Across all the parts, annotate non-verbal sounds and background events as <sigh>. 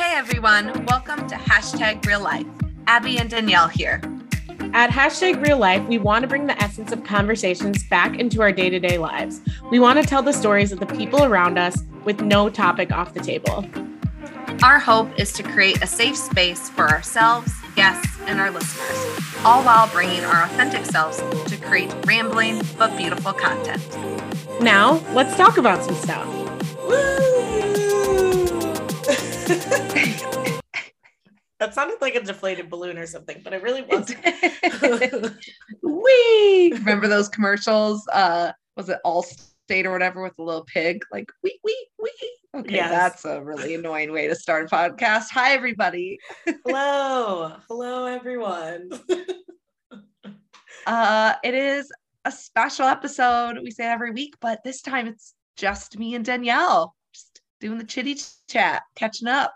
Hey everyone, welcome to hashtag real life. Abbie and Danielle here. At hashtag real life, we want to bring the essence of conversations back into our day to day lives. We want to tell the stories of the people around us with no topic off the table. Our hope is to create a safe space for ourselves, guests, and our listeners, all while bringing our authentic selves to create rambling but beautiful content. Now, let's talk about some stuff. <laughs> that sounded like a deflated balloon or something, but it really wasn't. <laughs> wee! Remember those commercials? Uh, was it Allstate or whatever with the little pig? Like wee wee wee. Okay, yes. that's a really annoying way to start a podcast. Hi, everybody. Hello, hello, everyone. <laughs> uh, it is a special episode. We say it every week, but this time it's just me and Danielle, doing the chitty chat, catching up.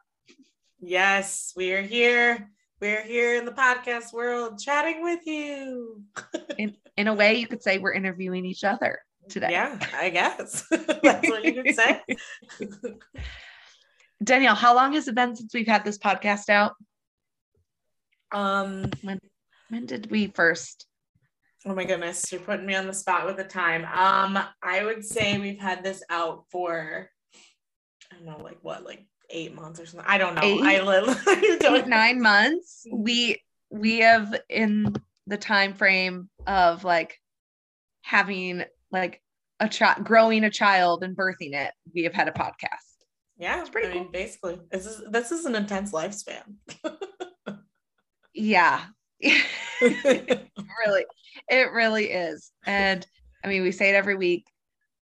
Yes, we are here. We're here in the podcast world chatting with you. <laughs> in, in a way, you could say we're interviewing each other today. Yeah, I guess. <laughs> That's what you could say. Danielle, how long has it been since we've had this podcast out? Um when when did we first? Oh my goodness, you're putting me on the spot with the time. Um, I would say we've had this out for don't know, like what, like eight months or something. I don't know. Eight, I <laughs> don't eight, nine months. Mm-hmm. We we have in the time frame of like having like a child growing a child and birthing it, we have had a podcast. Yeah, it's pretty I cool. mean, basically, this is this is an intense lifespan. yeah. it <laughs> <laughs> really, it really is. And I mean, we say it every week.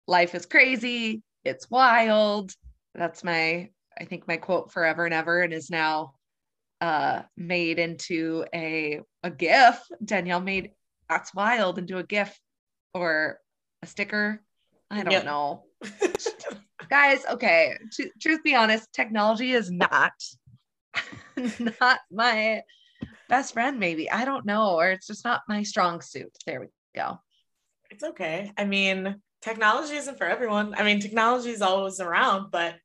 Life is crazy. It's wild. That's my I think my quote forever and ever and is now uh made into a a gif. Danielle made that's wild into a gif or a sticker. I don't yep. know. <laughs> Guys, okay, T- truth be honest, technology is not <laughs> not my best friend maybe. I don't know or it's just not my strong suit. There we go. It's okay. I mean, technology isn't for everyone. I mean, technology is always around, but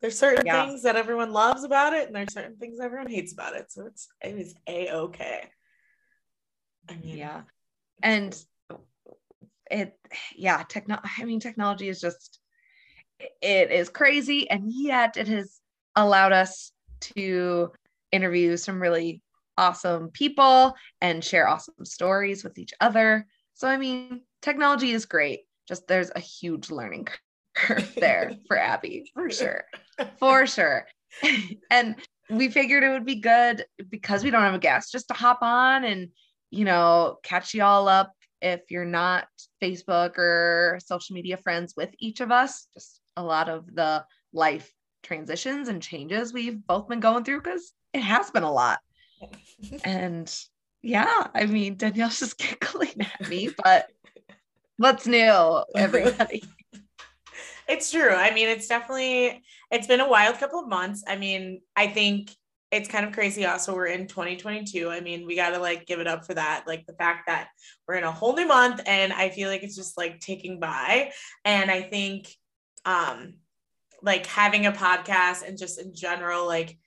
there's certain yeah. things that everyone loves about it, and there's certain things everyone hates about it. So it's it is a okay. I mean, yeah, and it, yeah, techno. I mean, technology is just it is crazy, and yet it has allowed us to interview some really awesome people and share awesome stories with each other. So, I mean, technology is great. Just there's a huge learning curve <laughs> there for Abbie, for sure for sure. <laughs> and we figured it would be good because we don't have a guest just to hop on and, you know, catch you all up if you're not Facebook or social media friends with each of us. Just a lot of the life transitions and changes we've both been going through because it has been a lot. and yeah, I mean, Danielle's just giggling at me, but what's new, <laughs> everybody? It's true. I mean, it's definitely it's been a wild couple of months. I mean, I think it's kind of crazy also we're in 2022 i mean we got to like give it up for that like the fact that we're in a whole new month and i feel like it's just like taking by and i think um like having a podcast and just in general like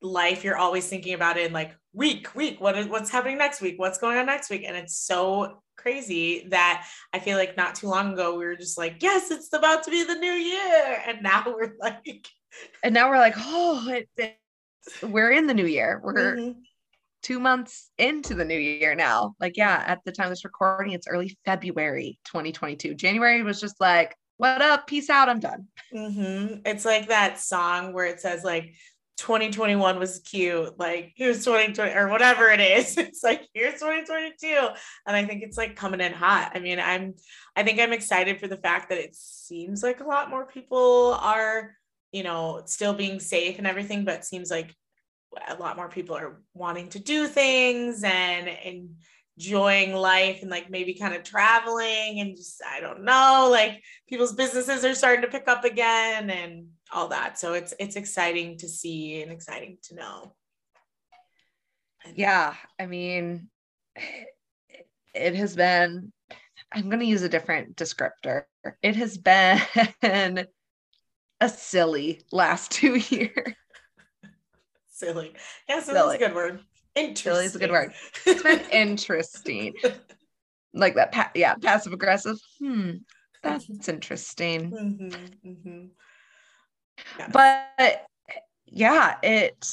life you're always thinking about it in like week week what is what's happening next week what's going on next week and it's so crazy that I feel like not too long ago we were just like, yes, it's about to be the new year. And now <laughs> we're like, and now we're like, oh, it, it, we're in the new year. We're mm-hmm. two months into the new year now. Like, yeah, at the time of this recording, it's early February 2022. January was just like, what up? Peace out. I'm done. Mm-hmm. It's like that song where it says, like, 2021 was cute. Like here's 2020 or whatever it is. <laughs> It's like here's 2022. And I think it's like coming in hot. I mean, I'm I think I'm excited for the fact that it seems like a lot more people are, you know, still being safe and everything, but seems like a lot more people are wanting to do things and and enjoying life and like maybe kind of traveling and just I don't know, like people's businesses are starting to pick up again and all that. So it's it's exciting to see and exciting to know. Yeah, I mean it has been I'm going to use a different descriptor. It has been a silly last 2 <laughs> years. silly. Yeah, silly. is a good word. Interesting. Silly is a good word. It's been <laughs> interesting. like that, pa- yeah, passive aggressive. Hmm, that's interesting. Mm-hmm, mm-hmm. Yes. But yeah, it.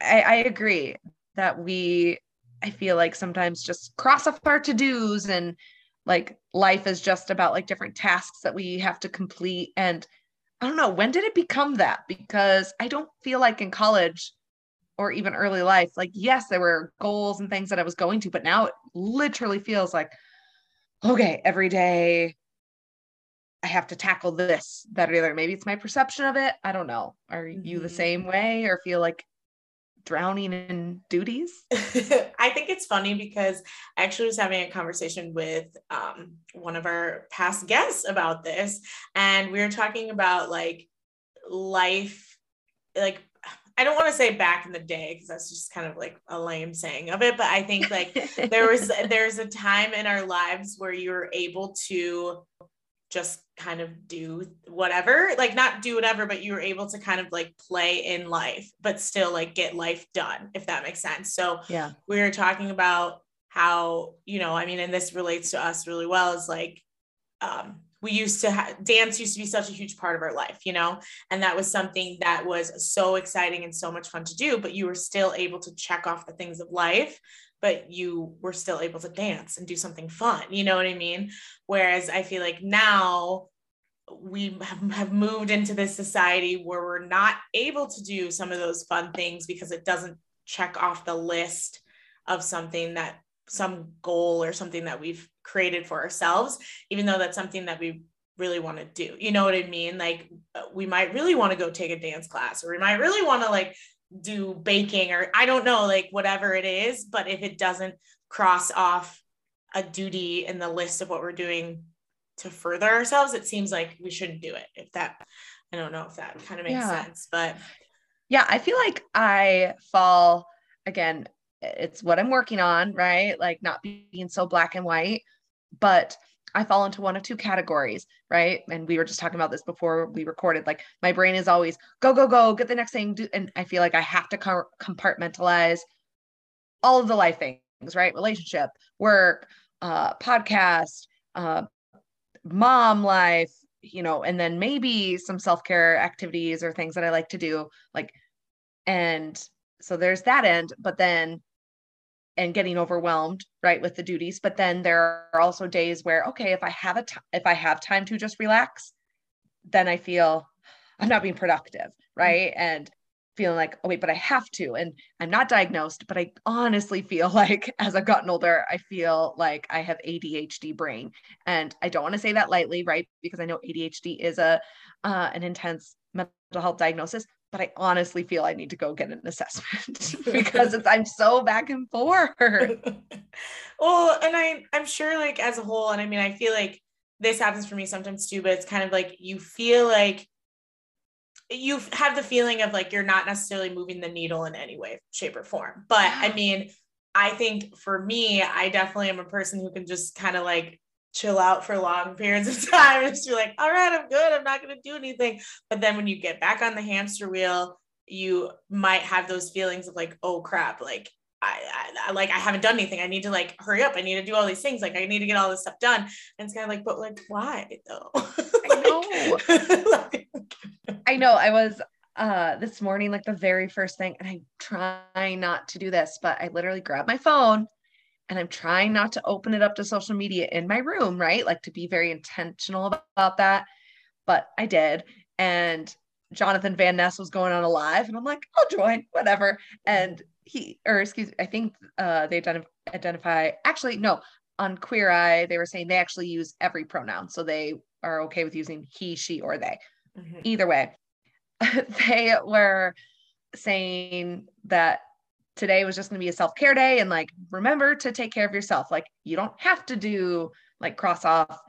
I, I agree that we. I feel like sometimes just cross off our to dos and like life is just about like different tasks that we have to complete and I don't know when did it become that because I don't feel like in college or even early life like yes there were goals and things that I was going to but now it literally feels like okay every day I have to tackle this that or the other maybe it's my perception of it I don't know are mm-hmm. you the mm-hmm. same way or feel like drowning in duties? <laughs> I think it's funny because I actually was having a conversation with um, one of our past guests about this, and we were talking about like life, like I don't want to say back in the day because that's just kind of like a lame saying of it, but I think like <laughs> there was there's a time in our lives where you were able to just kind of do whatever like not do whatever but you were able to kind of like play in life but still like get life done if that makes sense. So yeah. we were talking about how you know i mean and this relates to us really well is like um we used to have dance used to be such a huge part of our life you know and that was something that was so exciting and so much fun to do but you were still able to check off the things of life but you were still able to dance and do something fun. You know what I mean? Whereas I feel like now we have moved into this society where we're not able to do some of those fun things because it doesn't check off the list of something that some goal or something that we've created for ourselves, even though that's something that we really want to do. You know what I mean? Like uh, we might really want to go take a dance class or we might really want to like do baking or I don't know, like whatever it is. But if it doesn't cross off a duty in the list of what we're doing to further ourselves, it seems like we shouldn't do it. If that, I don't know if that kind of makes yeah. sense, but yeah, I feel like I fall again, it's what I'm working on, right? Like not being so black and white, but I fall into one of two categories, right? And we were just talking about this before we recorded. Like my brain is always go, go, go, get the next thing. Do, and I feel like I have to compartmentalize all of the life things, right? Relationship, work, uh, podcast, uh, mom life, you know, and then maybe some self care activities or things that I like to do. Like, and so there's that end. But then and getting overwhelmed right with the duties but then there are also days where okay if i have a t- if i have time to just relax then i feel i'm not being productive mm-hmm. right mm-hmm. and feeling like oh wait but i have to and i'm not diagnosed but i honestly feel <laughs> like as i've gotten older i feel like i have adhd brain and i don't want to say that lightly right because i know adhd is a uh, an intense mental health diagnosis but I honestly feel I need to go get an assessment <laughs> <laughs> because it's I'm so back and forth. <laughs> well, and I I'm sure like as a whole, and I mean I feel like this happens for me sometimes too, but it's kind of like you feel like you have the feeling of like you're not necessarily moving the needle in any way, shape, or form. But I mean, I think for me, I definitely am a person who can just kind of like chill out for long <laughs> periods of time and just be like, all right, I'm good. I'm not going to do anything. But then when you get back on the hamster wheel, you might have those feelings of like, oh crap, like I, I, like I haven't done anything. I need to like hurry up. I need to do all these things. Like I need to get all this stuff done. And it's kind of like, but like why though? <laughs> I know. <laughs> like, I know. I was uh this morning, like the very first thing, and I'm trying not to do this, but I literally grabbed my phone and I'm trying not to open it up to social media in my room, right? Like to be very intentional about that. But I did. And Jonathan Van Ness was going on a live, and I'm like, I'll join, whatever. And he, or excuse me, I think uh, they identify, identify, actually, no, on Queer Eye, they were saying they actually use every pronoun. So they are okay with using he, she, or they. Mm-hmm. Either way, <laughs> they were saying that today was just going to be a self-care day and like remember to take care of yourself. Like you don't have to do like cross off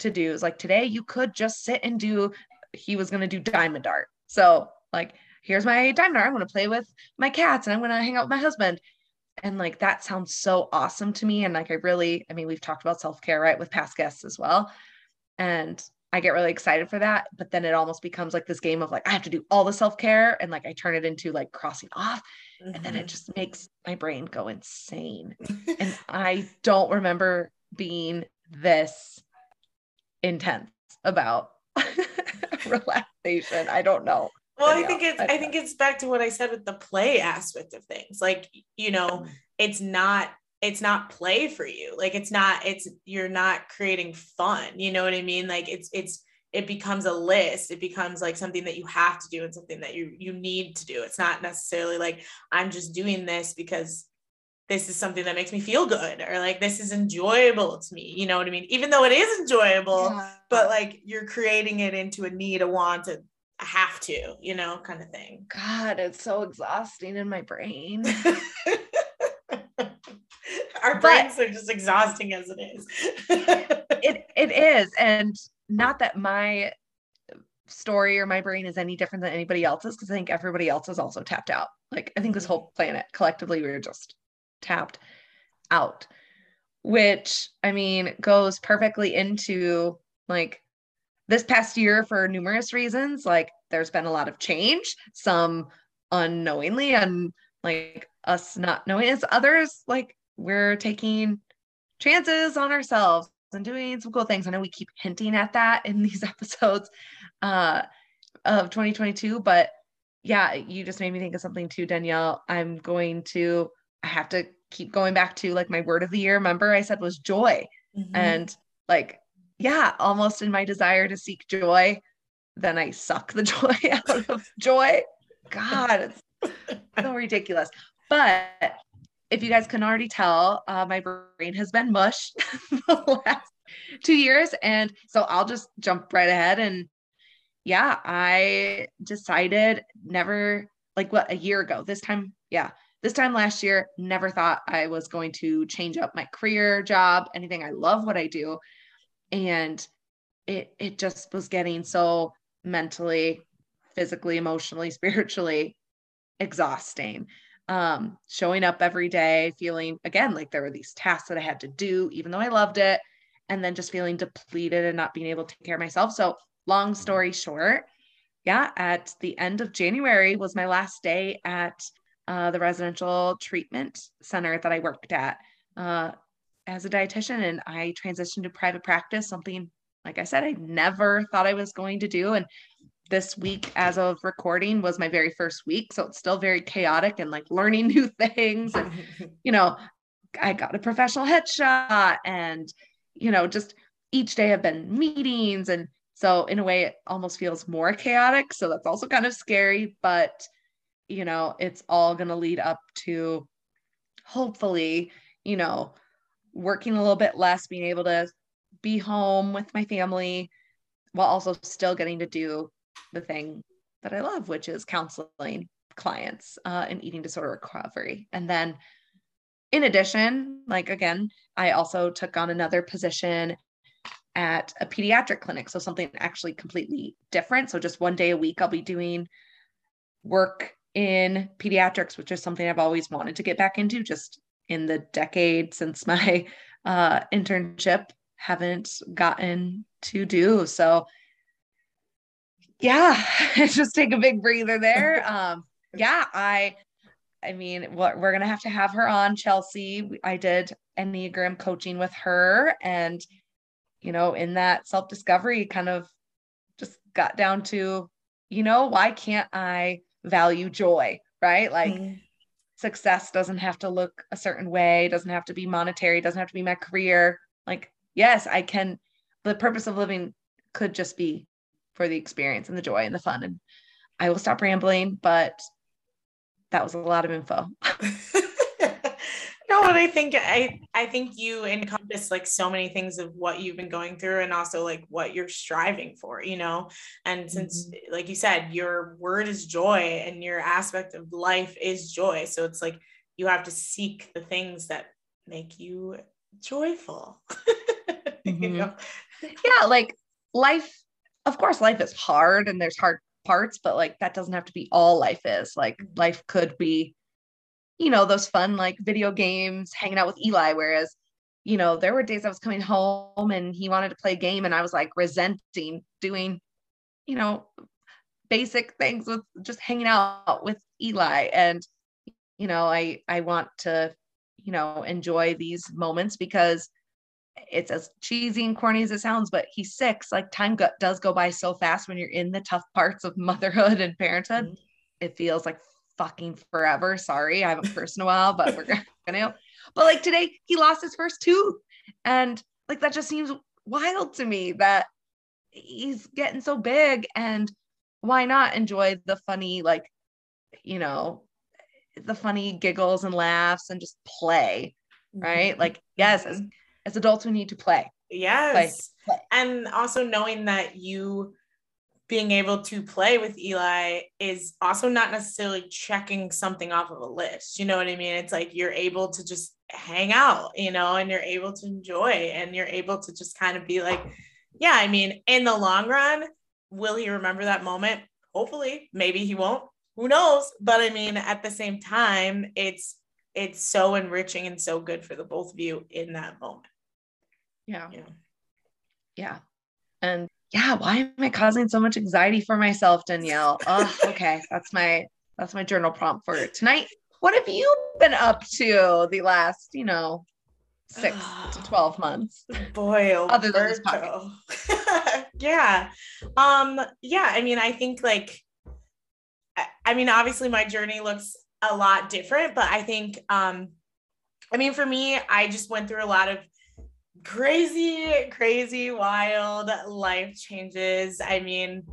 to do's. Like today you could just sit and do he was going to do diamond art. So like here's my diamond art. I'm going to play with my cats and i'm going to hang out with my husband. And like that sounds so awesome to me. And like i really i mean we've talked about self-care right with past guests as well. And I get really excited for that, but then it almost becomes like this game of like I have to do all the self-care and like I turn it into like crossing off mm-hmm. and then it mm-hmm. just makes my brain go insane. and <laughs> I don't remember being this intense about <laughs> relaxation. I don't know. Well, I think it's I think it's back to what I said with the play aspect of things. Like, you know, mm. it's not it's not play for you. Like it's not it's you're not creating fun you know what i mean? Like it's it's it becomes a list. It becomes like something that you have to do and something that you you need to do. It's not necessarily like i'm just doing this because this is something that makes me feel good or like this is enjoyable to me you know what i mean? Even though it is enjoyable yeah. but like you're creating it into a need a want a, a have to you know kind of thing. God it's so exhausting in my brain <laughs> our brains are just exhausting as it is. <laughs> it it is, and not that my story or my brain is any different than anybody else's because I think everybody else is also tapped out. Like I think this whole planet collectively we are just tapped out, which I mean goes perfectly into like this past year for numerous reasons. Like there's been a lot of change, some unknowingly and like us not knowing as others like we're taking chances on ourselves and doing some cool things. I know we keep hinting at that in these <laughs> episodes uh, of 2022, but yeah, you just made me think of something too, Danielle. I'm going to, I have to keep going back to like my word of the year. Remember, I said was joy. Mm-hmm. And like, yeah, almost in my desire to seek joy, then I suck the <laughs> joy out of joy. God, it's so ridiculous. But if you guys can already tell, uh, my brain has been mush <laughs> the last two years. And so I'll just jump right ahead. And yeah, I decided never, like what, a year ago, this time, yeah, this time last year, never thought I was going to change up my career, job, anything. I love what I do. And it, it just was getting so mentally, physically, emotionally, <laughs> spiritually exhausting um, showing up every day, feeling again like there were these tasks that I had to do, even though I loved it, and then just feeling depleted and not being able to take care of myself. So, long story short, yeah, at the end of January was my last day at uh, the residential treatment center that I worked at uh, as a dietitian, and I transitioned to private practice, something like I said, I never thought I was going to do. And this week as of recording was my very first week so it's still very chaotic and like learning <laughs> new things and <laughs> you know i got a professional headshot and you know just each day have been meetings and so in a way it almost feels more chaotic so that's also kind of scary but you know it's all going to lead up to hopefully you know working a little bit less being able to be home with my family while also still getting to do the thing that I love, which is counseling clients uh, in eating disorder recovery. And then, in addition, like again, I also took on another position at a pediatric clinic. So, something actually completely different. So, just one day a week, I'll be doing work in pediatrics, which is something I've always wanted to get back into just in the decade since my uh, internship, haven't gotten to do. So, yeah, <laughs> just take a big breather there. <laughs> Um, yeah, I, I mean, what we're gonna have to have her on, Chelsea. I did Enneagram coaching with her, and you know, in that self discovery, kind of just got down to, you know, why can't I value joy, right? Like. Mm-hmm. Success doesn't have to look a certain way, doesn't have to be monetary, doesn't have to be my career. Like, yes, I can. The purpose of living could just be for the experience and the joy and the fun. And I will stop rambling, but that was a lot of info. <laughs> <laughs> no, but I think I I think you encompass like so many things of what you've been going through and also like what you're striving for, you know. And since mm-hmm. like you said, your word is joy and your aspect of life is joy. So it's like you have to seek the things that make you joyful. <laughs> mm-hmm. you know? Yeah, like life of course life is hard and there's hard parts but like that doesn't have to be all life is like mm-hmm. life could be you know those fun like video games hanging out with eli whereas you know, there were days I was coming home and he wanted to play a game and I was like resenting doing, you know, basic things with just hanging out with Eli. And, you know, I I want to, you know, enjoy these moments because it's as cheesy and corny as it sounds, but he's six. Like time go- does go by so fast when you're in the tough parts of <laughs> motherhood and parenthood. Mm-hmm. It feels like fucking forever. Sorry, I haven't cursed in a while, but we're <laughs> gonna. But like today, he lost his first tooth, and like that just seems wild to me that he's getting so big, and why not enjoy the funny, like, you know, the funny giggles and laughs and just play, right? Mm-hmm. Like, yes, as as adults, we need to play. Yes, play. Play. and also knowing that you being able to play with Eli is also not necessarily checking something off of a list. You know what I mean? It's like you're able to just hang out, you know, and you're able to enjoy and you're able to just kind of be like, yeah, I mean, in the long run, will he remember that moment? Hopefully, maybe he won't. Who knows? But I mean, at the same time, it's it's so enriching and so good for the both of you in that moment. Yeah. Yeah. Yeah. And yeah, why am I causing so much anxiety for myself, Danielle? <laughs> Oh, okay. That's my that's my journal prompt for tonight. What have you been up to the last, you know, six to <sighs> 12 months? Boy, Alberto. other than this podcast. <laughs> yeah. Um, yeah, I mean, I think like I, I mean, obviously my journey looks a lot different, but I think um I mean, for me, I just went through a lot of crazy, crazy, wild life changes. I mean,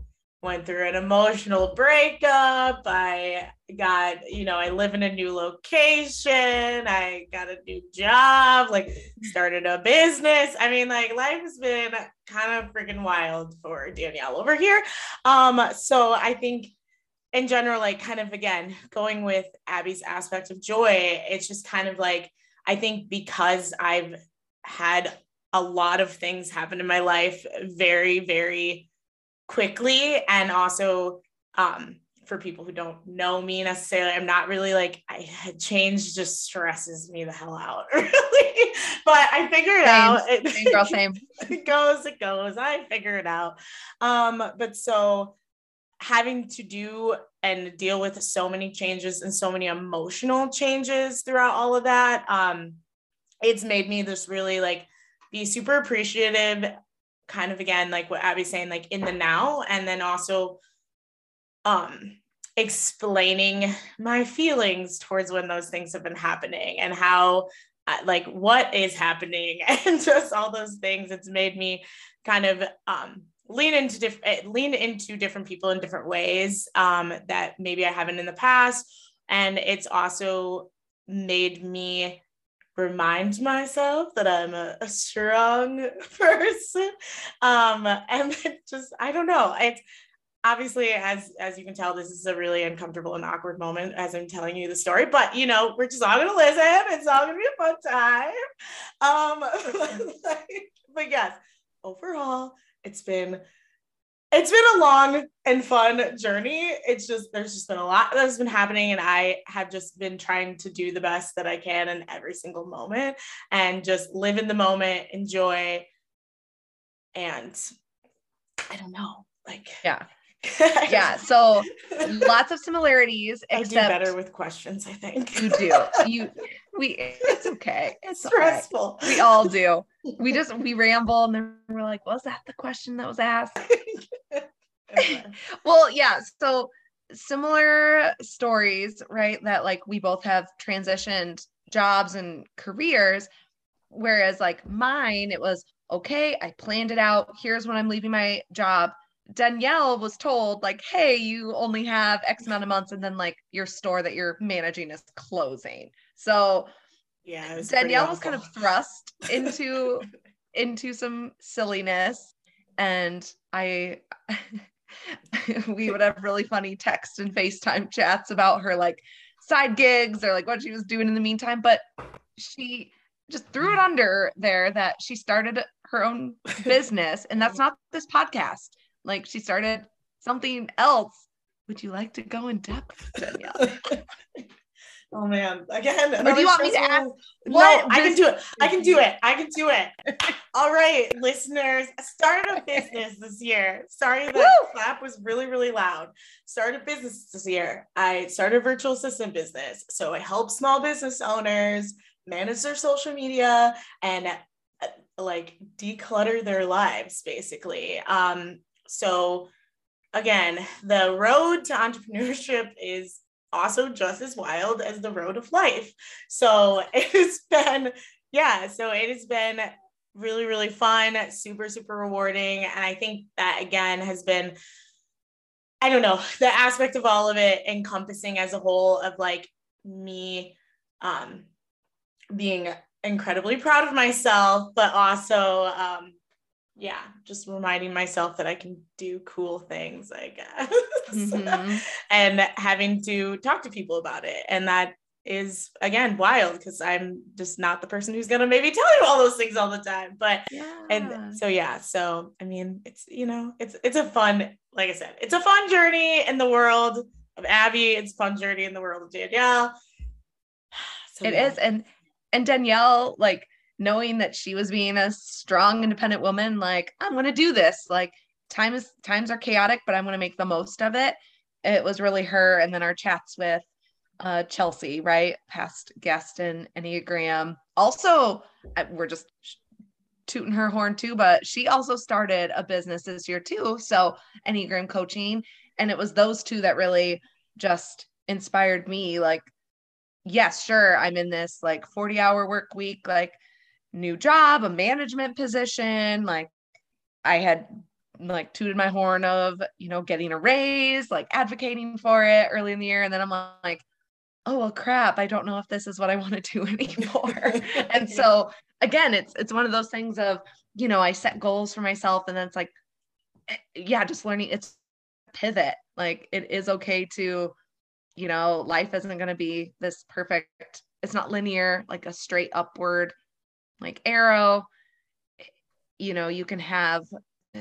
went through an emotional breakup. I got, you know, I live in a new location. I got a new job, like started a business. I mean, like life has been kind of freaking wild for Danielle over here. Um, so I think in general, like kind of again, going with Abbie's aspect of joy, it's just kind of like I think because I've had a lot of things happen in my life very, very quickly. And also, um, for people who don't know me necessarily, I'm not really like I change just stresses me the hell out, <laughs> really. But I figure it same, out. It, same girl, same. <laughs> it goes, it goes. I figure it out. Um, but so having to do and deal with so many changes and so many emotional changes throughout all of that, um, it's made me this really like be super appreciative, kind of again, like what Abbie's saying, like in the now, and then also um explaining my feelings towards when those things have been happening and how uh, like what is happening <laughs> and just all those things. It's made me kind of um lean into different eh, lean into different people in different ways um that maybe I haven't in the past. And it's also made me remind myself that I'm a, a strong <laughs> person. Um, and <laughs> just, I don't know. It's obviously, as, as you can tell, this is a really uncomfortable and awkward moment as I'm telling you the story, but you know, we're just all going to listen. It's all going to be a fun time. Um, <laughs> but yes, overall, it's been it's been a long and fun journey. It's just there's just been a lot that's been happening, and I have just been trying to do the best that I can in every single moment and just live in the moment, enjoy, and I don't know, like yeah. <laughs> yeah, so lots of similarities. I do better with questions, I think. You do. <laughs> You we it's okay. It's stressful. Okay. We all do. We just we ramble and then we're like, was that the question that was asked? <laughs> <laughs> well, yeah. So similar stories, right? That like we both have transitioned jobs and careers. Whereas like mine, it was okay, I planned it out. Here's when I'm leaving my job. Danielle was told, like, hey, you only have X amount of months, and then like your store that you're managing is closing. So yeah, Danielle was kind of thrust <laughs> into into some silliness. And I <laughs> <laughs> we would have really funny text and FaceTime chats about her like side gigs or like what she was doing in the meantime. But she just threw it under there that she started her own <laughs> business, and that's not this podcast. Like she started something else. Would you like to go in depth, Danielle? <laughs> Oh man, again. Or do you want me to ask No, I can do it. I can do <laughs> it. I can do it. All right, listeners, I started a business this year. Sorry that Woo! clap was really, really loud. Started a business this year. I started a virtual assistant business. So I help small business owners manage their social media and uh, like declutter their lives basically. Um, so again, the road to entrepreneurship is also just as wild as the road of life. So <laughs> it's been, yeah, so it has been really, really fun, super, super rewarding. And I think that again has been, I don't know, the aspect of all of it encompassing as a whole of like me um, being incredibly proud of myself, but also, um, yeah, just reminding myself that I can do cool things, I guess. Mhm. <laughs> and having to talk to people about it. And that is again wild because I'm just not the person who's gonna maybe <laughs> tell you all those things all the time. But Yeah. and so yeah, so I mean it's you know, it's it's a fun, like I said, it's a fun journey in the world of Abbie, it's a fun journey in the world of Danielle. <sighs> So, It yeah. is, and and Danielle, like knowing that she was being a strong, independent woman, like I'm gonna do this. Like time is times are chaotic, but I'm gonna make the most of it. It was really her, and then our chats with uh Chelsea, right, past guest and Enneagram. Also, we're just tooting her horn too, but she also started a business this year too. So Enneagram coaching, and it was those two that really just inspired me. Like yes, sure, I'm in this like 40 hour work week, like new job, a management position. Like I had like tooted my horn of, you know, getting a raise, like advocating for it early in the year. And then I'm like, oh well crap, I don't know if this is what I want to do <laughs> anymore. and so again, it's it's one of those things of, you know, I set goals for myself and then it's like, eh, yeah, just learning it's pivot. Like it is okay to you know, life isn't going to be this perfect, it's not linear, like a straight upward like arrow. You know, you can have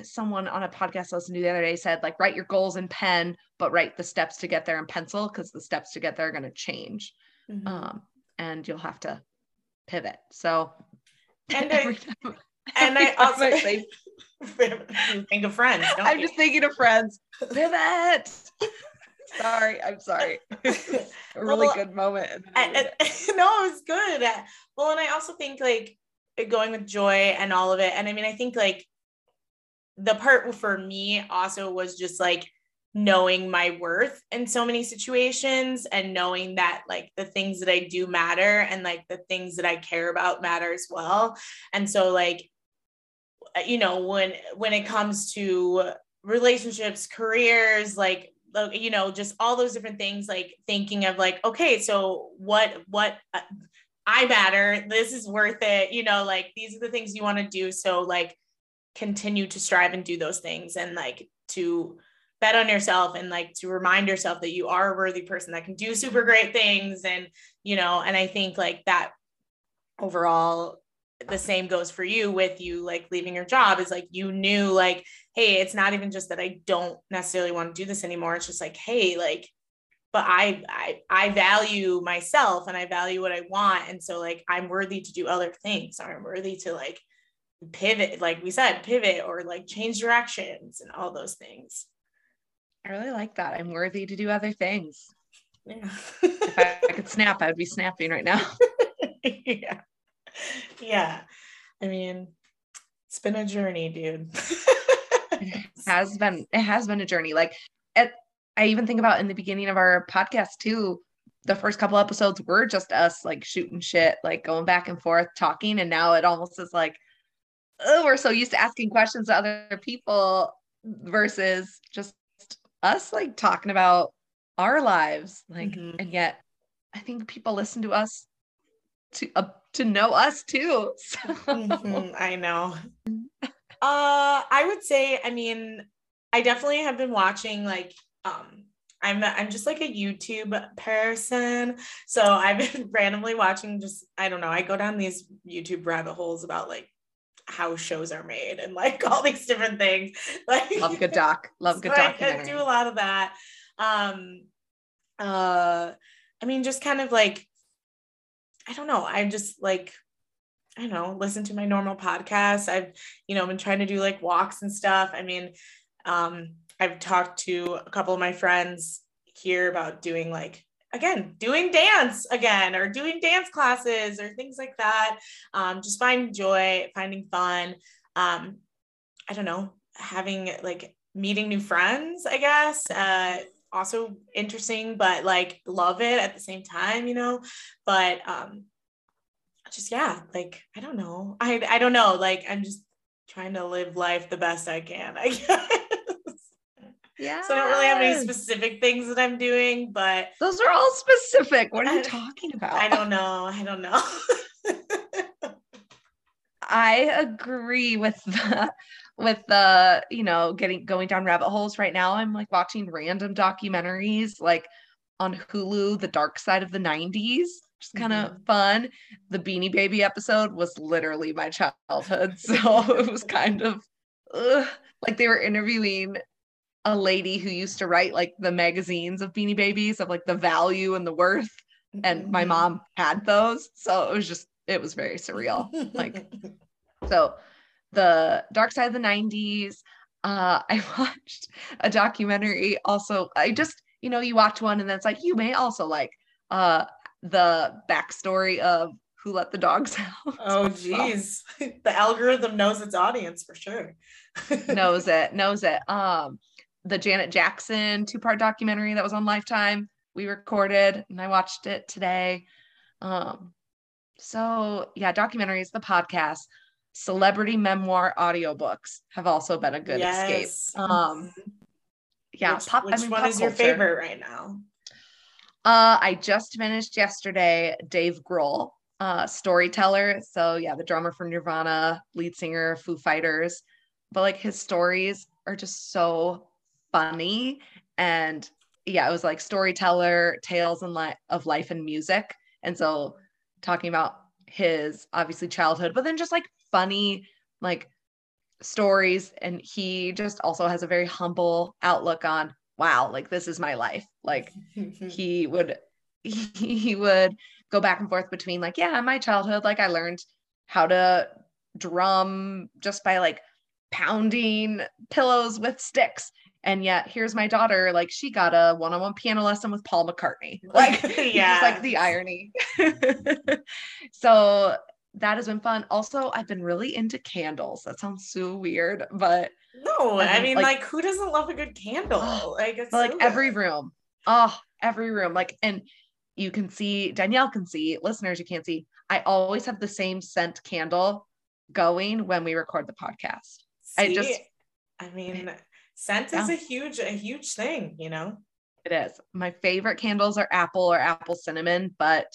someone on a podcast I listened to the other day said, like, write your goals in pen, but write the steps to get there in pencil because the steps to get there are going to change. Mhm. Um, and you'll have to pivot. So, <laughs> And I- time- <laughs> and I also say- think of friends. I'm you? just thinking of friends. Pivot. <laughs> sorry, I'm sorry. a really Well, good moment. and then I I- ruined it. I- no, it was good. Well, and I also think like going with joy and all of it. And I mean, I think like the part for me also was just like knowing my worth in so many situations and knowing that like the things that I do matter and like the things that I care about matter as well. And so like uh, you know when when it comes to relationships, careers, like you know just all those different things like thinking of like okay so what what uh, i matter. This is worth it. You know like these are the things you want to do. So like continue to strive and do those things and like to bet on yourself and like to remind yourself that you are a worthy person that can do super great things. And you know and i think like that overall the same goes for you with you like leaving your job is like you knew like hey it's not even just that i don't necessarily want to do this anymore. It's just like hey like but I, I i value myself and i value what i want and so like i'm worthy to do other things i'm worthy to like pivot like we said pivot or like change directions and all those things I really like that. I'm worthy to do other things. yeah If I, I could snap, I would be snapping right now. <laughs> yeah yeah i mean it's been a journey dude <laughs> It has been it has been a journey. Like I even think about in the beginning of our podcast too. The first couple episodes were just us like shooting shit, like going back and forth, talking, and now it almost is like, oh, we're so used to asking questions to other people versus just us like talking about our lives, like, Mhm. and yet I think people listen to us to uh, to know us too. <laughs> So. Mhm, I know. <laughs> Uh, I would say, I mean, I definitely have been watching like um I'm I'm just like a YouTube person. So I've been <laughs> randomly watching just I don't know, I go down these YouTube rabbit holes about like how shows are made and like <laughs> all these different things. Like Love good doc. Love <laughs> good so I- I do a lot of that. Um uh I mean, just kind of like, I don't know. I just like, I don't know, listen to my normal podcasts. I've, you know, been trying to do like walks and stuff. I mean, um, I've talked to a couple of my friends here about doing like again doing dance again or doing dance classes or things like that um, just finding joy finding fun um, i don't know having like meeting new friends i guess uh, also interesting but like love it at the same time you know? But um just yeah like i don't know. I i don't know like i'm just trying to live life the best i can i <laughs> guess yeah so i don't really have any specific things that i'm doing but those are all specific. What are you talking about <laughs> i don't know. I don't know. <laughs> I agree with the with the you know getting going down rabbit holes right now. I'm like watching random documentaries like on hulu the dark side of the 90s just kind of mm-hmm. fun. The beanie baby episode was literally my childhood <laughs> so it was kind of ugh. like they were interviewing a lady who used to write like the magazines of beanie babies of like the value and the worth and my mm-hmm. mom had those. So it was just it was very surreal like <laughs> so the dark side of the 90s uh <laughs> i watched a documentary also i just you know you watch one and then it's like you may also like uh the backstory of who let the dogs <laughs> out. Oh geez the algorithm knows its audience for sure. Knows it knows it. Um the janet jackson two-part documentary that was on lifetime we recorded and i watched it today um so yeah documentaries the podcast celebrity memoir audiobooks have also been a good yes. escape. Um, yeah, which, pop, which I mean, one is culture. your favorite right now? Uh, I just finished yesterday Dave Grohl, uh, storyteller. So yeah, the drummer from Nirvana, lead singer, Foo Fighters. But like his stories are just so funny. And yeah, it was like storyteller, tales and li- of life and music. And so talking about his obviously childhood, but then just like funny like stories. And he just also has a very humble outlook on wow like this is my life. Like <laughs> he would <laughs> he would go back and forth between like yeah my childhood like i learned how to drum just by like pounding pillows with sticks and yet here's my daughter like she got a one-on-one piano lesson with paul mccartney <laughs> like <laughs> yeah like the irony <laughs> so that has been fun. Also, I've been really into candles. That sounds so weird, but no, I mean, like, like, who doesn't love a good candle? Ah, like, it's like so every room. Oh, every room. Like, and you can see Danielle can see listeners. You can't see. I always have the same scent candle going when we record the podcast. See, I just, I mean, scent yeah. is a huge, a huge thing. You know, it is. My favorite candles are apple or apple cinnamon, but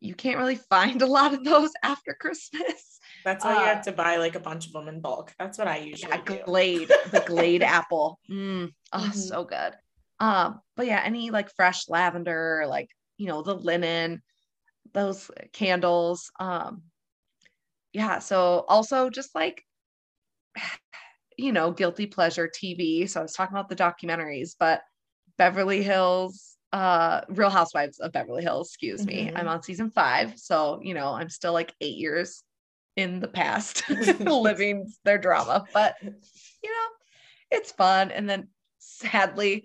you can't really find a lot of those <laughs> after Christmas. That's why uh, you have to buy like a bunch of them in bulk. That's what I usually yeah, do. Glade, the Glade apple. Mm, <laughs> oh, mm-hmm. so good. Um, but yeah, any like fresh lavender, like you know, the linen, those candles. Um, yeah. So also just like you know, guilty pleasure TV. So I was talking about the documentaries, but Beverly Hills uh Real Housewives of Beverly Hills, excuse me. Mm-hmm. I'm on season 5, so you know, I'm still like 8 years in the past <laughs> <laughs> living their drama, but you know, it's fun and then sadly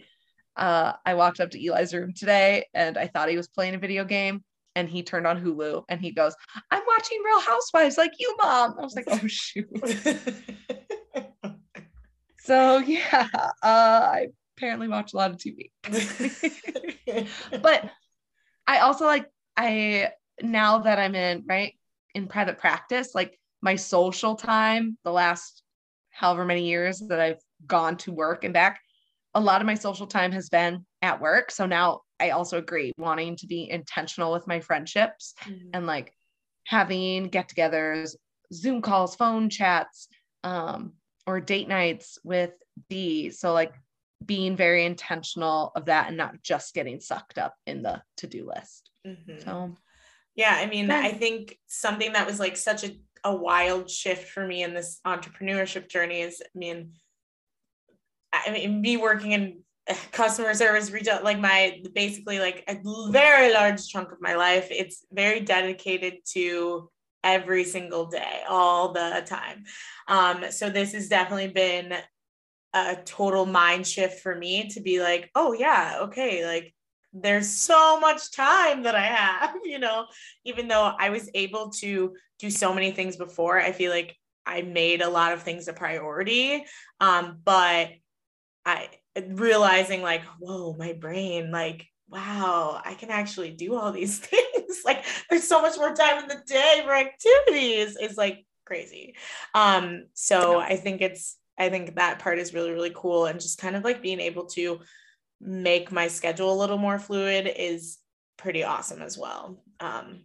uh I walked up to Eli's room today and I thought he was playing a video game and he turned on Hulu and he goes, "I'm watching Real Housewives like you, mom." I was like, <laughs> "Oh shoot." So yeah, uh I apparently watch a lot of TV. <laughs> but I also like I now that I'm in right in private practice, like my social time, the last however many years that I've gone to work and back, a lot of my social time has been at work. So now I also agree wanting to be intentional with my friendships mm-hmm. and like having get-togethers, Zoom calls, phone chats, um, or date nights with D. So like being very intentional of that and not just getting sucked up in the to-do list. Mm-hmm. So yeah, I mean, yeah. I think something that was like such a, a wild shift for me in this entrepreneurship journey is I mean, I mean, me working in <laughs> customer service retail like my basically like a very large chunk of my life it's very dedicated to every single day all the time. Um so this has definitely been a total mind shift for me to be like oh yeah okay like there's so much time that i have <laughs> you know? Even though i was able to do so many things before i feel like i made a lot of things a priority. Um but i realizing like whoa my brain like wow i can actually do all these <laughs> things like there's so much more time in the day for activities it's like crazy um so i think it's i think that part is really really cool and just kind of like being able to make my schedule a little more fluid is pretty awesome as well um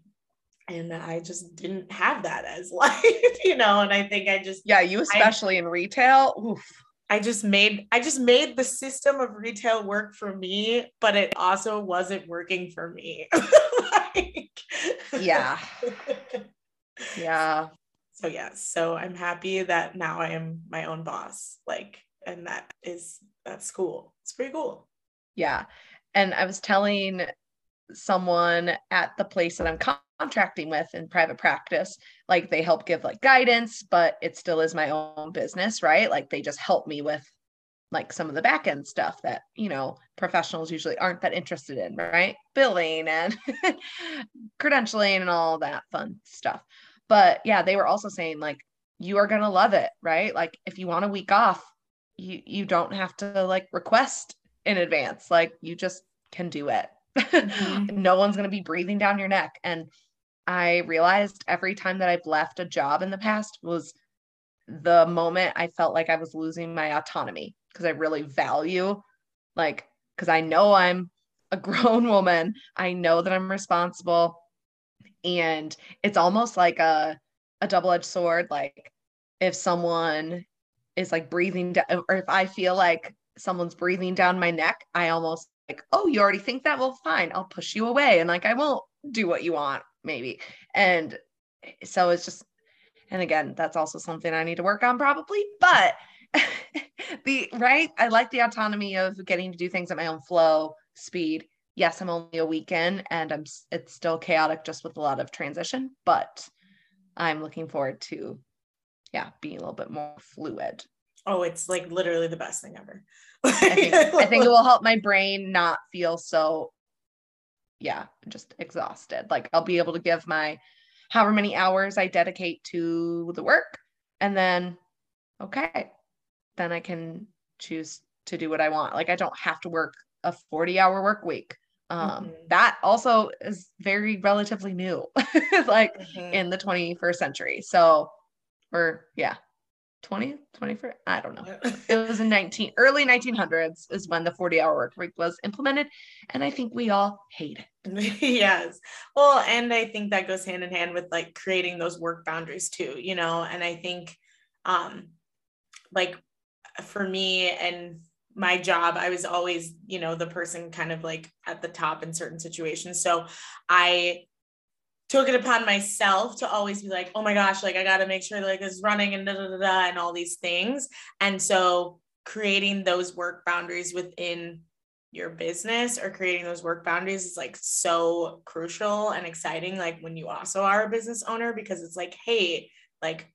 and I just didn't have that as <laughs> life, you know. And I think I just yeah, you especially I, in retail. Oof. I just made I just made the system of retail work for me, but it also wasn't working for me. <laughs> like, yeah. Yeah. <laughs> So yeah, so I'm happy that now I am my own boss. Like, and that is that's cool. It's pretty cool. Yeah. And I was telling someone at the place that I'm contracting with in private practice like they help give like guidance but it still is my own business right? Like they just help me with like some of the back end stuff that you know professionals usually aren't that interested in right? Billing and <laughs> credentialing and all that fun stuff. But yeah they were also saying like you are going to love it right? Like if you want a week off you you don't have to like request in advance. Like you just can do it. <laughs> Mm-hmm. no one's going to be breathing down your neck. And I realized every time that I've left a job in the past was the moment I felt like I was losing my autonomy because I really value, like, because I know I'm a <laughs> grown woman, I know that I'm responsible. And it's almost like a, a double edged sword. Like, if someone is like breathing down, or if I feel like someone's breathing down my neck, I almost like, oh, you already think that? Well, fine, I'll push you away. And like, I won't do what you want maybe. And so it's just, and again, that's also something I need to work on probably, but <laughs> the right, I like the autonomy of getting to do things at my own flow, speed. Yes, I'm only a weekend and I'm it's still chaotic just with a lot of transition, but I'm looking forward to yeah, being a little bit more fluid. Oh, it's like literally the best thing ever. I, think, I think it <laughs> will help my brain not feel so yeah, just exhausted. Like I'll be able to give my however many hours I dedicate to the work and then okay, then I can choose to do what I want. Like I don't have to work a 40 hour work week. Um, mm-hmm. that also is very relatively new, <laughs> like mm-hmm. in the 21st century. So, or yeah, 20 21st i don't know. It was in 19 early <laughs> 1900s is when the 40 hour work week was implemented and i think we all hate it. <laughs> Yes. Well and i think that goes hand in hand with like creating those work boundaries too you know? And i think um like for me and my job i was always you know the person kind of like at the top in certain situations. So i took it upon myself to always be like, oh my gosh, like I got to make sure like it's running and da, da da da and all these things. And so creating those work boundaries within your business or creating those work boundaries is like so crucial and exciting. Like when you also are a business owner, because it's like, hey, like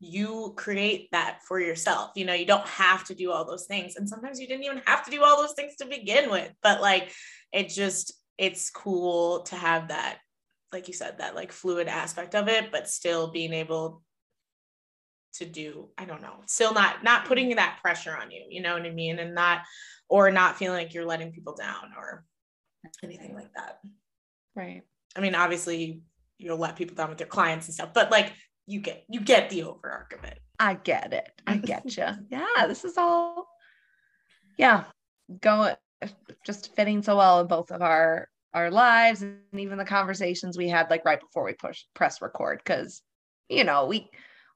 you create that for yourself. You know, you don't have to do all those things. And sometimes you didn't even have to do all those things to begin with, but like it just, it's cool to have that like you said, that like fluid aspect of it, but still being able to do, I don't know, still not not putting that pressure on you, you know what I mean? And not or not feeling like you're letting people down or anything like that. Right. I mean, obviously you'll let people down with their clients and stuff, but like you get you get the overarch of it. I get it. I <laughs> get you. yeah, this is all yeah, go just fitting so well in both of our our lives and even the conversations we had like right before we push press record because you know we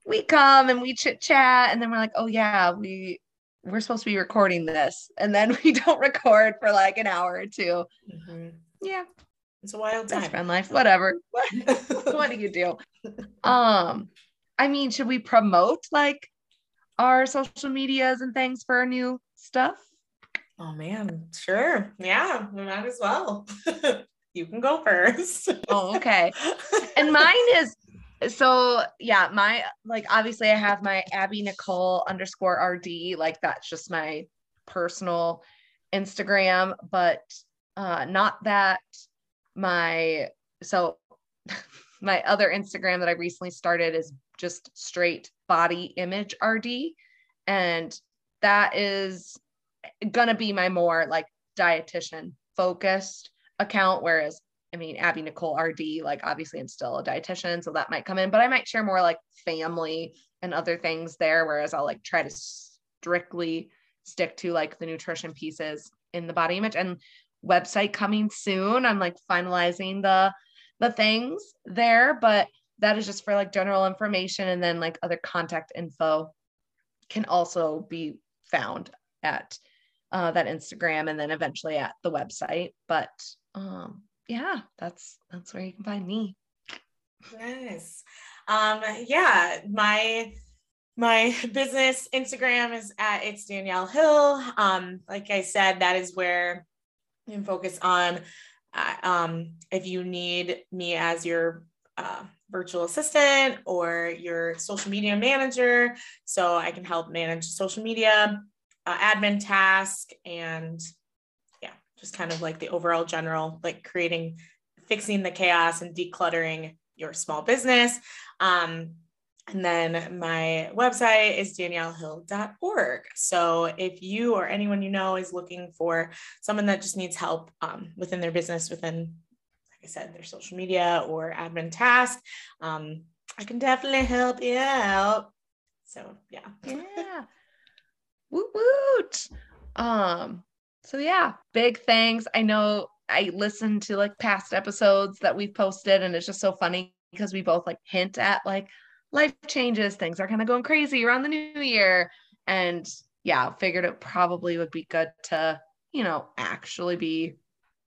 we come and we chit chat and then we're like oh yeah we we're supposed to be recording this. And then <laughs> we don't record for like an hour or 2 mm-hmm. yeah. It's a wild time. Best friend life whatever. <laughs> What do you do? Um i mean should we promote like our social medias and things for our new stuff Oh man, sure. Yeah, we might as well. <laughs> you can go first. oh, okay. <laughs> And mine is so yeah, my like obviously I have my Abbie Nichole underscore RD, like that's just my personal Instagram, but uh not that my so <laughs> my other Instagram that I recently started is just straight body image RD. And that is gonna be my more like dietitian focused account. Whereas I mean, Abbie Nichole RD, like obviously I'm still a dietitian, so that might come in, but I might share more like family and other things there. Whereas I'll like try to strictly stick to like the nutrition pieces in the body image and website coming soon. I'm like finalizing the the things there, but that is just for like general information and then like other contact info can also be found at uh, that Instagram and then eventually at the website. But um, yeah, that's that's where you can find me. Nice. Um, yeah, my my <laughs> business Instagram is at it's Danielle Hill. Um, like I said, that is where you can focus on. Uh, um, if you need me as your uh, virtual assistant or your social media manager, so I can help manage social media, uh, admin task, and yeah, just kind of like the overall general, like creating, fixing the chaos and decluttering your small business. Um, and then my website is daniellehill.org. So if you or anyone you know is looking for someone that just needs help um, within their business, within, like I said, their social media or admin task, um, I can definitely help you out. So yeah. Yeah. Woot woot. Um, so yeah, big thanks. I know I listened to like past episodes that we've posted, and it's just so funny because we both like hint at like life changes, things are kind of going crazy around the new year. And yeah, figured it probably would be good to, you know, actually be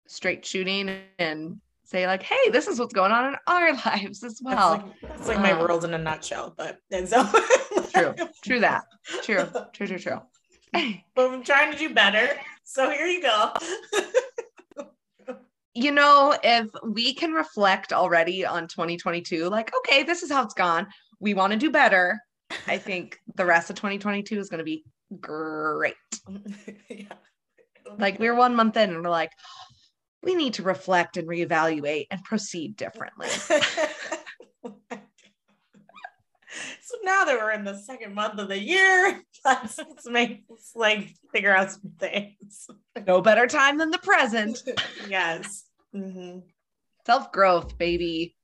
straight shooting and say like, hey, this is what's going on in our <laughs> lives as well. That's like, that's like um, my world in a nutshell, but and so <laughs> true, <laughs> true that. True, true, true, true. <laughs> but I'm trying to do better. So here you go <laughs> you know, if we can reflect already on 2022, like, okay, this is how it's gone. We want to do better. I think the rest of 2022 is going to be great. yeah. Like, we're one month in and we're like, we need to reflect and reevaluate and proceed differently. <laughs> so now that we're in the second month of the year, <laughs> let's, let's make let's like figure out some things. <laughs> No better time than the present. yes. Mm-hmm. Self growth, baby.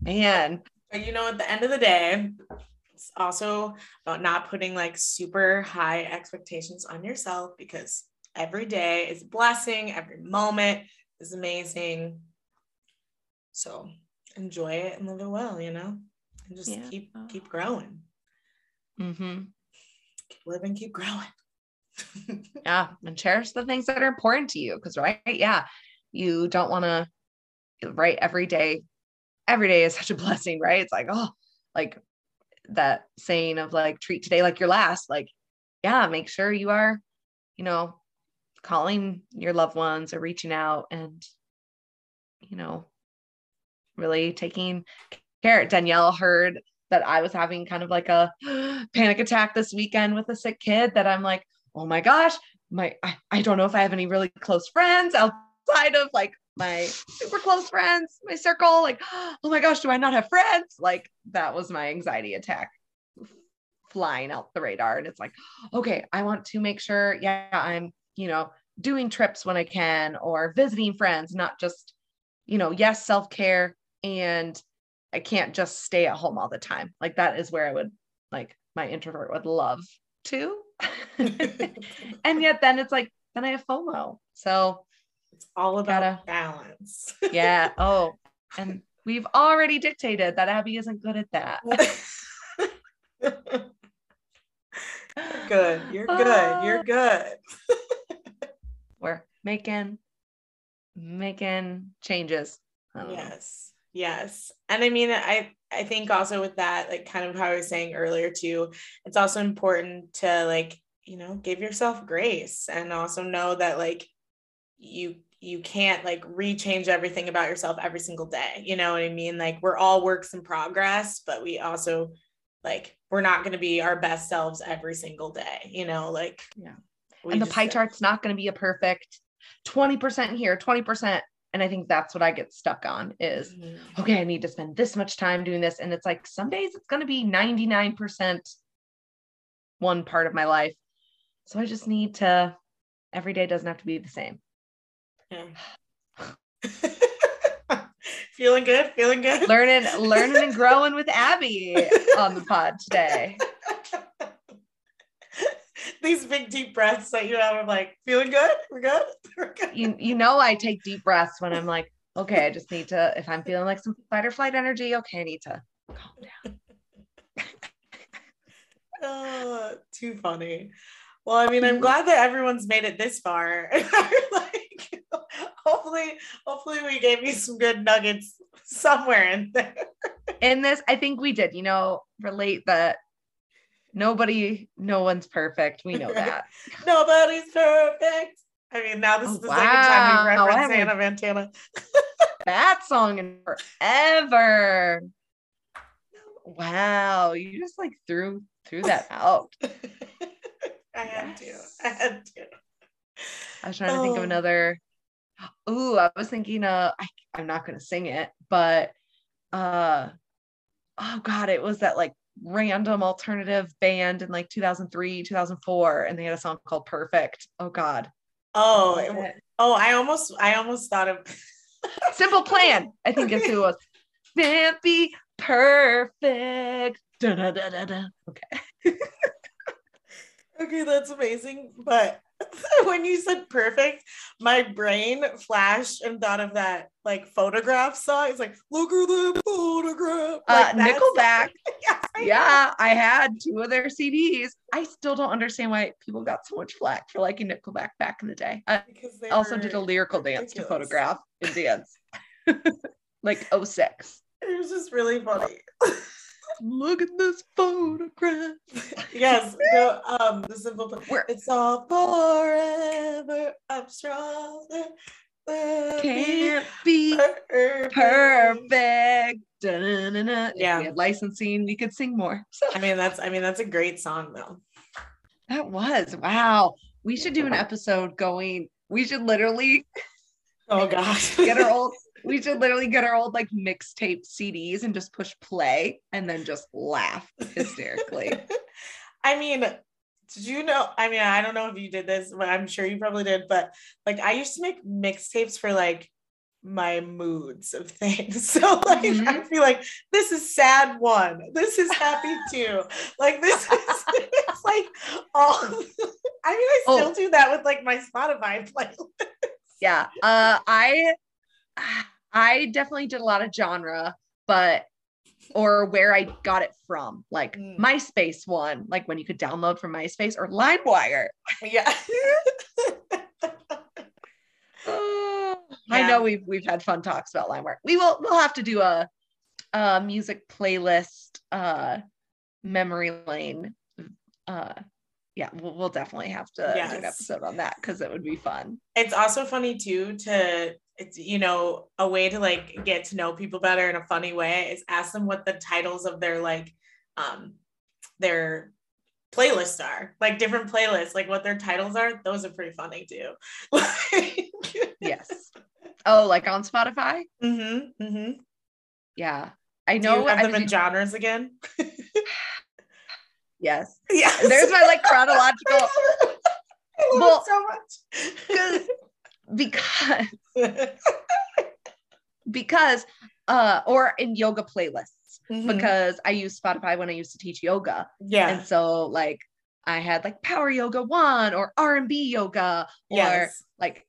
Man. But you know, at the end of the day, it's also about not putting like super high expectations on yourself because every day is a blessing, every moment is amazing. So enjoy it and live it well, you know, and just yeah. keep keep growing. Mm-hmm. Keep living, keep growing. <laughs> yeah, and cherish the things that are important to you. Because right, yeah, you don't want to right every day every day is <laughs> such a blessing right it's like oh like that saying of like treat today like your last like yeah make sure you are you know calling your loved ones or reaching out and you know really taking care danielle heard that i was having kind of like a <gasps> panic attack this weekend with a sick kid that i'm like oh my gosh my I, I don't know if i have any really close friends outside of like my super close friends, my circle, like, <gasps> oh my gosh, do I not have friends? Like that was my anxiety attack flying out the radar. And it's like, okay, I want to make sure, yeah, I'm, you know, doing trips when I can or visiting friends, not just, you know, yes, self care. And I can't just stay at home all the time. Like that is where I would, like, my introvert would love to. <laughs> and yet then it's like, then I have FOMO. So it's all about Gotta, balance. <laughs> yeah. Oh, and we've already dictated that Abbie isn't good at that. <laughs> good. You're good. You're uh, good. We're making making changes. Yes. Yes. And I mean, I I think also with that, like kind of how I was saying earlier too, it's also important to like you know, give yourself grace and also know that like you you can't like rechange everything about yourself every single day. You know what I mean? Like we're all works in progress, but we also like we're not going to be our best selves every single day, you know, like yeah. And the pie chart's not going to be a perfect 20% here, 20%. And I think that's what I get stuck on is mm-hmm. okay, I need to spend this much time doing this. And it's like some days it's going to be 99% one part of my life. So I just need to, every day doesn't have to be the same. Yeah. <laughs> feeling good, feeling good. Learning, learning and <laughs> growing with Abbie on the pod today. These big deep breaths that you have, I'm like, feeling good? We're good? <laughs> We're good. You, you know, I take deep breaths when I'm like, okay, I just need to, if I'm feeling like some fight or flight energy, okay, I need to calm down. <laughs> oh, too funny. Well, I mean, I'm mm-hmm. glad that everyone's made it this far. <laughs> like, hopefully, hopefully we gave you some good nuggets somewhere in there. in this, I think we did, you know, relate that nobody, no one's perfect. We know that. <laughs> Nobody's perfect. I mean, now this oh, is the wow. second time we reference Hannah Montana. <laughs> that song in forever. Wow, you just like threw threw that <laughs> out. I had yes. to. I had to. I was trying to think of oh. another. Ooh, I was thinking uh I, I'm not gonna sing it, but uh oh god, it was that like random alternative band in like 2003, 2004, and they had a song called Perfect. Oh god. Oh, oh, I almost I almost thought of <laughs> Simple Plan. I think it's who it was. Simply perfect. Da, da, da, da, da. Okay. <laughs> Okay, that's amazing. But <laughs> when you said perfect, my brain flashed and thought of that like photograph song. It's like, look at the photograph. Like, uh, Nickelback. yes, I yeah. I had two of their CDs. I still don't understand why people got so much flack for liking Nickelback back in the day. I also did a lyrical ridiculous. dance to photograph and dance. <laughs> like 06. It was just really funny. Look at this photograph. yes. No, um, the simple it's all forever. I'm stronger. Can't be perfect. perfect. Yeah. If we had licensing, we could sing more. So. I mean, that's I mean, that's a great song though. That was wow. We should do an episode going. We should literally <laughs> Oh gosh. <laughs> get our old we should literally get our old like mixtape CDs and just push play and then just laugh hysterically. <laughs> I mean, did you know? I mean, I don't know if you did this, but I'm sure you probably did. But like, I used to make mixtapes for like my moods of things. <laughs> So like, mm-hmm. I feel like this is sad one. This is happy <laughs> two. like this is <laughs> it's like all. I mean, I still oh. do that with like my Spotify playlist. Yeah. Uh, I I definitely did a lot of genre, but or where I got it from, like mm. MySpace one, like when you could download from MySpace or LimeWire. Yeah. yeah. <laughs> <laughs> I know we've we've had fun talks about LimeWire. We will we'll have to do a, a music playlist uh memory lane. Uh yeah, we'll, we'll definitely have to yes. do an episode on that because it would be fun. It's also funny too to it's you know a way to like get to know people better in a funny way is ask them what the titles of their like um their playlists are like different playlists like what their titles are. Those are pretty funny too. <laughs> Yes. Oh like on spotify? Mm-hmm, mm-hmm. yeah. I know Do you have them in genres again? <sighs> Yes. <laughs> Yes. There's my like chronological <laughs> I love well, so much because <laughs> because uh or in yoga playlists mm-hmm. because I use Spotify when I used to teach yoga. Yeah. And so like I had like power yoga one or R&B yoga or yes. like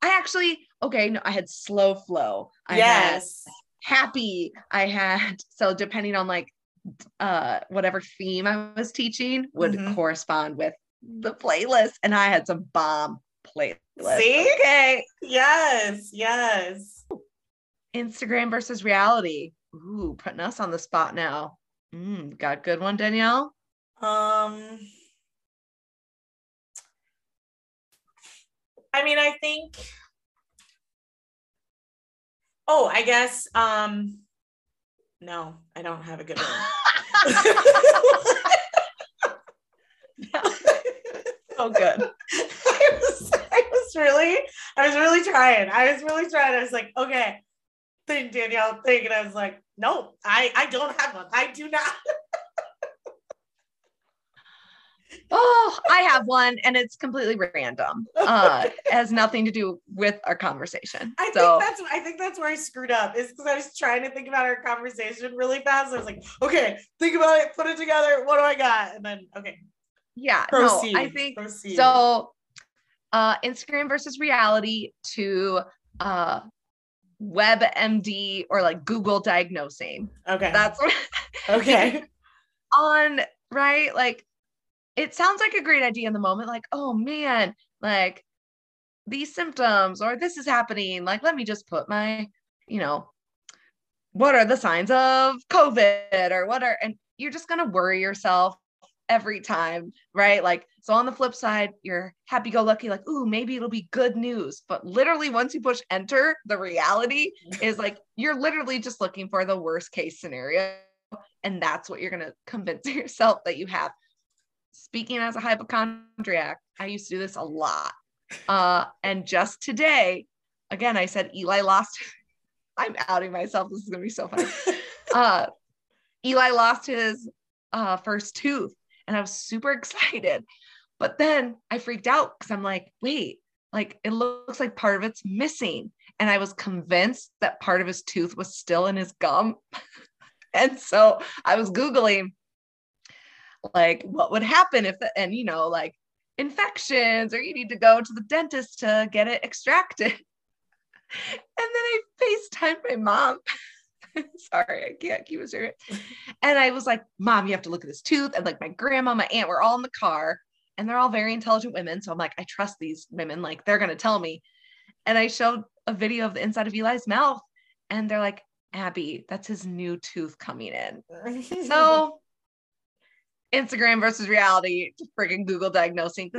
I actually okay, no, I had slow flow. I yes. happy. I had <laughs> so depending on like uh whatever theme I was teaching would mm-hmm. correspond with the playlist and I had some bomb playlist. See? Okay. Yes, yes. Instagram versus reality. Ooh, putting us on the spot now. Mm, got good one, Danielle? Um I mean, I think. Oh, I guess. Um, no, I don't have a good one. <laughs> <laughs> oh, good. I was, I was really, I was really trying. I was really trying. I was like, okay, think, Danielle, think. And I was like, no, I, I don't have one. I do not. <laughs> oh, I have one and it's completely random. Uh, <laughs> it has nothing to do with our conversation. I so, think that's I think that's where I screwed up is because I was trying to think about our conversation really fast. I was like, okay, think about it, put it together. What do I got? And then okay. Yeah, Proceed. no, I think Proceed. so. Uh, Instagram versus reality to uh, WebMD or like Google diagnosing. okay. That's <laughs> okay. on right. Like it sounds like a great idea in the moment. Like, oh man, like these symptoms or this is happening. Like, let me just put my, you know, what are the signs of COVID or what are, and you're just gonna worry yourself every time, right? Like, so on the flip side, you're happy go lucky, like, ooh, maybe it'll be good news. But literally, once you push enter, the reality <laughs> is like, you're literally just looking for the worst case scenario. And that's what you're going to convince <laughs> yourself that you have. Speaking as a hypochondriac, I used to do this a lot. Uh, and just today, again, I said Eli lost. <laughs> I'm outing myself. This is going to be so funny. Uh, Eli lost his uh, first tooth and I was super excited. But then I freaked out because I'm like, wait, like it looks like part of it's missing. And I was convinced that part of his tooth was still in his gum. <laughs> and so I was Googling like what would happen if, and you know, like infections or you need to go to the dentist to get it extracted. <laughs> And then I FaceTimed my mom. <laughs> Sorry, I can't keep it straight. And I was like, Mom, you have to look at this tooth. And like my grandma, my aunt were all in the car and they're all very intelligent women. So I'm like, I trust these women. Like they're going to tell me. And I showed a video of the inside of Eli's mouth and they're like, Abbie, that's his new tooth coming in. So <laughs> Instagram versus reality, freaking Google diagnosing.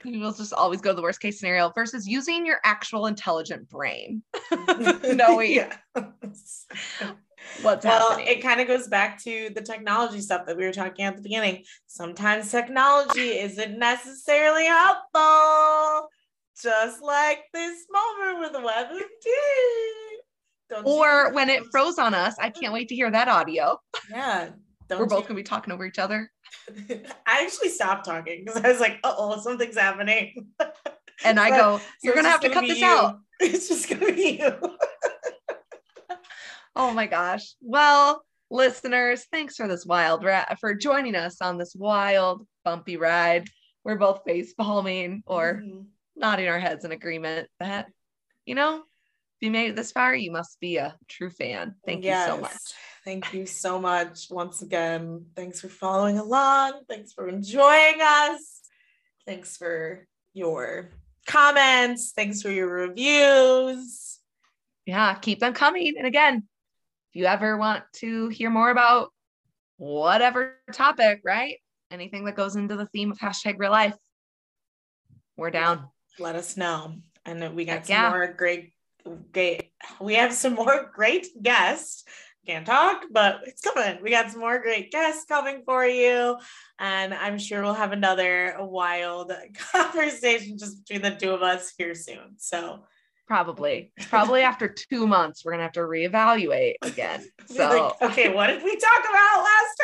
People just always go to the worst case scenario versus using your actual intelligent brain. <laughs> Knowing <laughs> yeah. What's well, happening. it kind of goes back to the technology stuff that we were talking at the beginning. Sometimes technology isn't necessarily helpful, just like this moment with WebMD. Or when it froze on us, I can't wait to hear that audio. Yeah. Don't We're both you- gonna be talking over each other. <laughs> I actually stopped talking because I was like, uh oh, something's happening. And I So- go, You're it's gonna have just to cut this you. out. <laughs> It's just gonna be you. Oh my gosh. Well, listeners, thanks for this wild rat for joining us on this wild, bumpy ride. We're both face palming or Mhm. nodding our heads in agreement that, you know, if you made it this far, you must be a true fan. Thank you so much. Thank you so much once again. Thanks for following along. Thanks for enjoying us. Thanks for your comments. Thanks for your reviews. Yeah, keep them coming. And again, you ever want to hear more about whatever topic, right? Anything that goes into the theme of hashtag real life, we're down. Let us know. And we got Heck some yeah. more great, great. We have some more <laughs> great guests. Can't talk, but it's coming. We got some more great guests coming for you. And I'm sure we'll have another wild <laughs> conversation just between the two of us here soon. So Probably, probably after two months, we're gonna have to reevaluate again. <laughs> So like, okay, what did we talk about last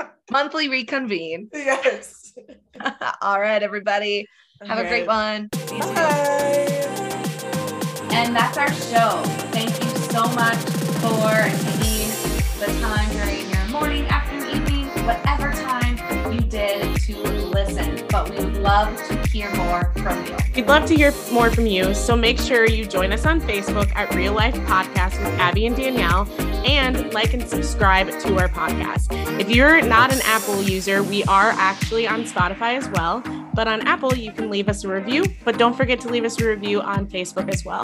time? <laughs> monthly reconvene. yes. <laughs> All right, everybody. Have a great one. Bye. And that's our show. Thank you so much for taking the time during your morning, afternoon, evening, whatever time you did to listen. But we would love to hear more from you. We'd love to hear more from you, so make sure you join us on Facebook at Real Life Podcast with Abbie and Danielle and like and subscribe to our podcast. If you're not an Apple user, we are actually on Spotify as well. But on Apple, you can leave us a review, but don't forget to leave us a review on Facebook as well.